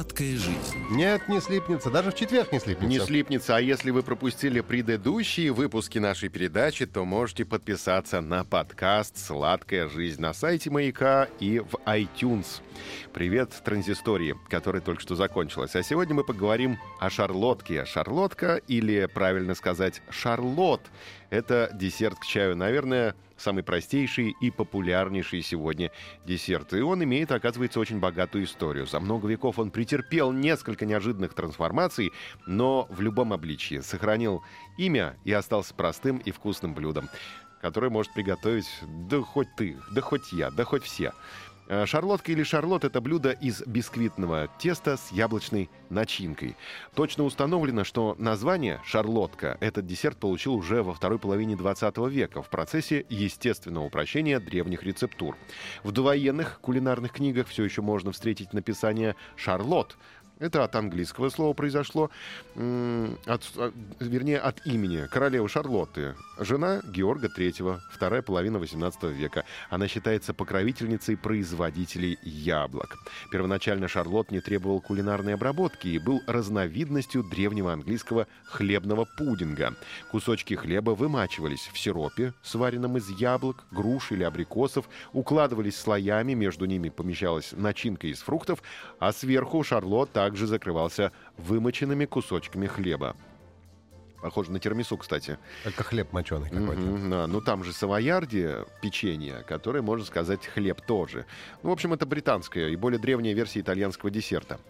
Сладкая жизнь. Нет, не слипнется. Даже в четверг не слипнется. Не слипнется, а если вы пропустили предыдущие выпуски нашей передачи, то можете подписаться на подкаст «Сладкая жизнь» на сайте «Маяка» и в iTunes. Привет, транзистории, которая только что закончилась. А сегодня мы поговорим о шарлотке. Шарлотка, или, правильно сказать, шарлот, это десерт к чаю. Наверное, самый простейший и популярнейший сегодня десерт. И он имеет, оказывается, очень богатую историю. За много веков он претерпел несколько неожиданных трансформаций, но в любом обличии сохранил имя и остался простым и вкусным блюдом которое может приготовить да хоть ты, да хоть я, да хоть все. Э, шарлотка или шарлот – это блюдо из бисквитного теста с яблочной начинкой. Точно установлено, что название «шарлотка» этот десерт получил уже во второй половине 20 века в процессе естественного упрощения древних рецептур. В довоенных кулинарных книгах все еще можно встретить написание «шарлот», это от английского слова произошло, от, а, вернее, от имени королевы Шарлотты, жена Георга III, вторая половина XVIII века. Она считается покровительницей производителей яблок. Первоначально Шарлот не требовал кулинарной обработки и был разновидностью древнего английского хлебного пудинга. Кусочки хлеба вымачивались в сиропе, сваренном из яблок, груш или абрикосов, укладывались слоями, между ними помещалась начинка из фруктов, а сверху Шарлот также также закрывался вымоченными кусочками хлеба. Похоже на термису, кстати. Только хлеб моченый какой-то. Mm-hmm, да. Ну, там же савоярди, печенье, которое, можно сказать, хлеб тоже. Ну, в общем, это британская и более древняя версия итальянского десерта.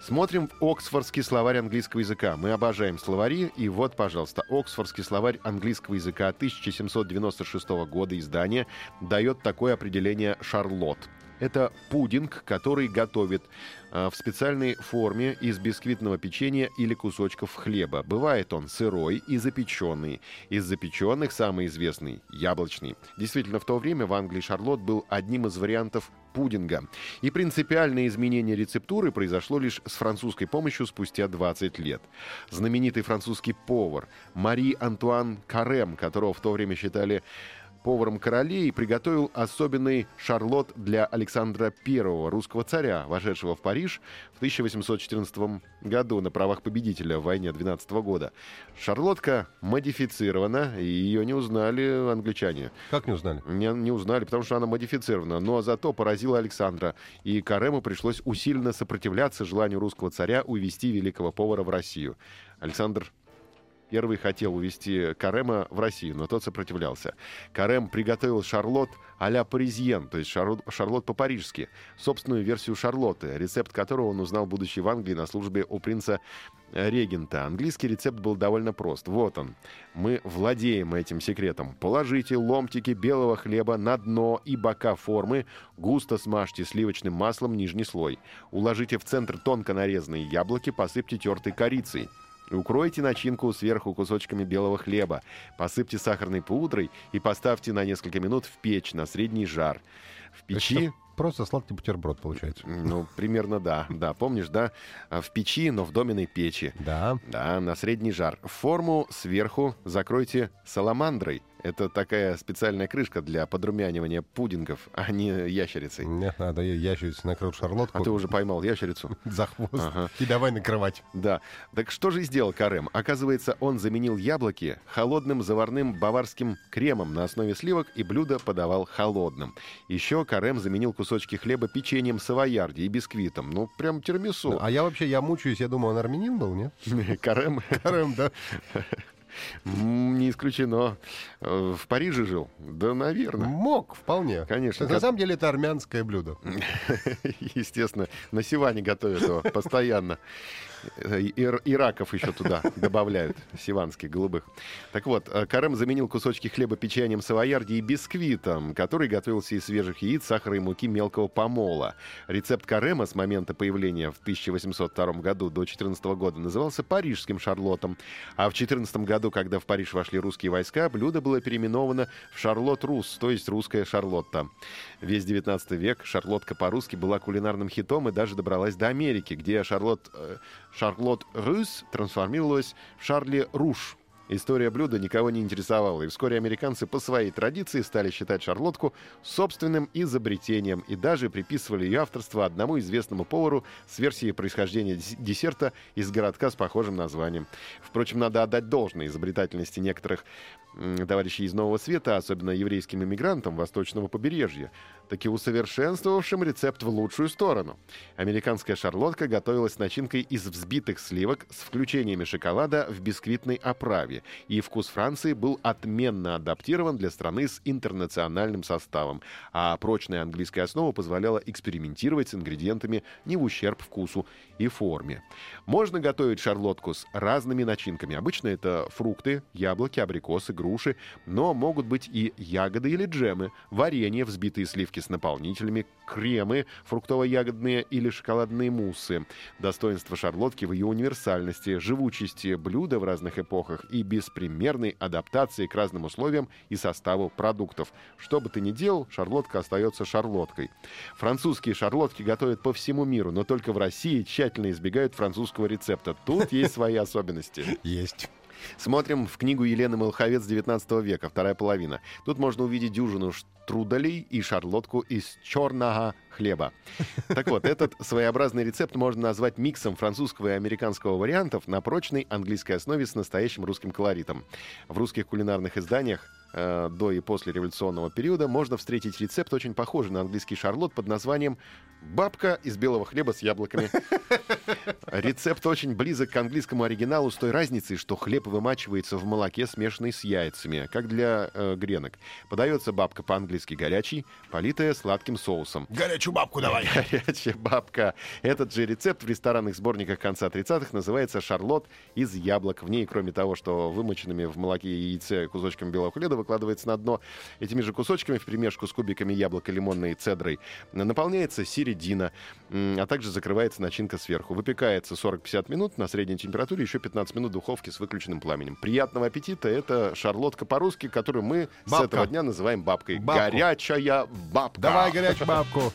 Смотрим в Оксфордский словарь английского языка. Мы обожаем словари. И вот, пожалуйста, Оксфордский словарь английского языка 1796 года издания дает такое определение «шарлот». Это пудинг, который готовит э, в специальной форме из бисквитного печенья или кусочков хлеба. Бывает он сырой и запеченный. Из запеченных самый известный – яблочный. Действительно, в то время в Англии шарлот был одним из вариантов пудинга. И принципиальное изменение рецептуры произошло лишь с французской помощью спустя 20 лет. Знаменитый французский повар Мари Антуан Карем, которого в то время считали поваром королей, приготовил особенный шарлот для Александра I, русского царя, вошедшего в Париж в 1814 году на правах победителя в войне 12 года. Шарлотка модифицирована, и ее не узнали англичане. Как не узнали? Не, не узнали, потому что она модифицирована, но зато поразила Александра, и Карему пришлось усиленно сопротивляться желанию русского царя увести великого повара в Россию. Александр Первый хотел увезти Карема в Россию, но тот сопротивлялся. Карем приготовил шарлот а-ля паризьен, то есть шарлот по-парижски, собственную версию шарлотты, рецепт которого он узнал, будучи в Англии на службе у принца регента. Английский рецепт был довольно прост. Вот он. Мы владеем этим секретом. Положите ломтики белого хлеба на дно и бока формы, густо смажьте сливочным маслом нижний слой. Уложите в центр тонко нарезанные яблоки, посыпьте тертой корицей. Укройте начинку сверху кусочками белого хлеба, посыпьте сахарной пудрой и поставьте на несколько минут в печь на средний жар. В печи... Просто сладкий бутерброд получается. Ну, примерно да. Да, помнишь, да? В печи, но в доменной печи. Да. Да, на средний жар. Форму сверху закройте саламандрой. Это такая специальная крышка для подрумянивания пудингов, а не ящерицей. Нет, надо ящерицу накрыл шарлотку. А ты уже поймал ящерицу? За хвост. Ага. И давай накрывать. Да. Так что же сделал Карем? Оказывается, он заменил яблоки холодным заварным баварским кремом на основе сливок и блюдо подавал холодным. Еще Карем заменил кусочки хлеба печеньем савоярди и бисквитом. Ну, прям термису. А я вообще, я мучаюсь, я думаю, он армянин был, нет? Карем? Карем, да. Не исключено. Э, в Париже жил? Да, наверное. Мог, вполне. Конечно. На самом деле это армянское блюдо. Естественно. На Сиване готовят его постоянно. Ир, ираков еще туда добавляют, сиванских, голубых. Так вот, э, Карем заменил кусочки хлеба печеньем савоярди и бисквитом, который готовился из свежих яиц, сахара и муки мелкого помола. Рецепт Карема с момента появления в 1802 году до 14 года назывался парижским шарлотом, а в 14 году году, когда в Париж вошли русские войска, блюдо было переименовано в Шарлот Рус, то есть русская Шарлотта. Весь 19 век шарлотка по-русски была кулинарным хитом и даже добралась до Америки, где Шарлот, э, Шарлот Рус трансформировалась в Шарли Руш, История блюда никого не интересовала, и вскоре американцы по своей традиции стали считать шарлотку собственным изобретением и даже приписывали ее авторство одному известному повару с версией происхождения десерта из городка с похожим названием. Впрочем, надо отдать должное изобретательности некоторых товарищей из Нового Света, особенно еврейским иммигрантам восточного побережья, таки усовершенствовавшим рецепт в лучшую сторону. Американская шарлотка готовилась с начинкой из взбитых сливок с включениями шоколада в бисквитной оправе, и вкус Франции был отменно адаптирован для страны с интернациональным составом, а прочная английская основа позволяла экспериментировать с ингредиентами не в ущерб вкусу и форме. Можно готовить шарлотку с разными начинками. Обычно это фрукты, яблоки, абрикосы, груши, но могут быть и ягоды или джемы, варенье, взбитые сливки с наполнителями, кремы, фруктово-ягодные или шоколадные муссы. Достоинство шарлотки в ее универсальности, живучести блюда в разных эпохах и беспримерной адаптации к разным условиям и составу продуктов. Что бы ты ни делал, шарлотка остается шарлоткой. Французские шарлотки готовят по всему миру, но только в России тщательно избегают французского рецепта. Тут есть свои особенности. Есть. Смотрим в книгу Елены Малховец 19 века, вторая половина. Тут можно увидеть дюжину штруделей и шарлотку из черного хлеба. Так вот, этот своеобразный рецепт можно назвать миксом французского и американского вариантов на прочной английской основе с настоящим русским колоритом. В русских кулинарных изданиях э, до и после революционного периода можно встретить рецепт, очень похожий на английский шарлот под названием «Бабка из белого хлеба с яблоками». Рецепт очень близок к английскому оригиналу с той разницей, что хлеб вымачивается в молоке, смешанной с яйцами, как для э, гренок. Подается бабка по-английски горячий, политая сладким соусом. Горячую бабку давай. Горячая бабка. Этот же рецепт в ресторанных сборниках конца 30-х называется «Шарлот из яблок». В ней, кроме того, что вымоченными в молоке и яйце кусочками белого хлеба выкладывается на дно, этими же кусочками в примешку с кубиками яблока, лимонной цедрой наполняется середина, а также закрывается начинка сверху. Выпекается 40-50 минут на средней температуре, еще 15 минут в духовке с выключенным пламенем. Приятного аппетита! Это шарлотка по-русски, которую мы Бабка. с этого дня называем бабкой. Бабку. Горячая бабка! Давай горячую бабку.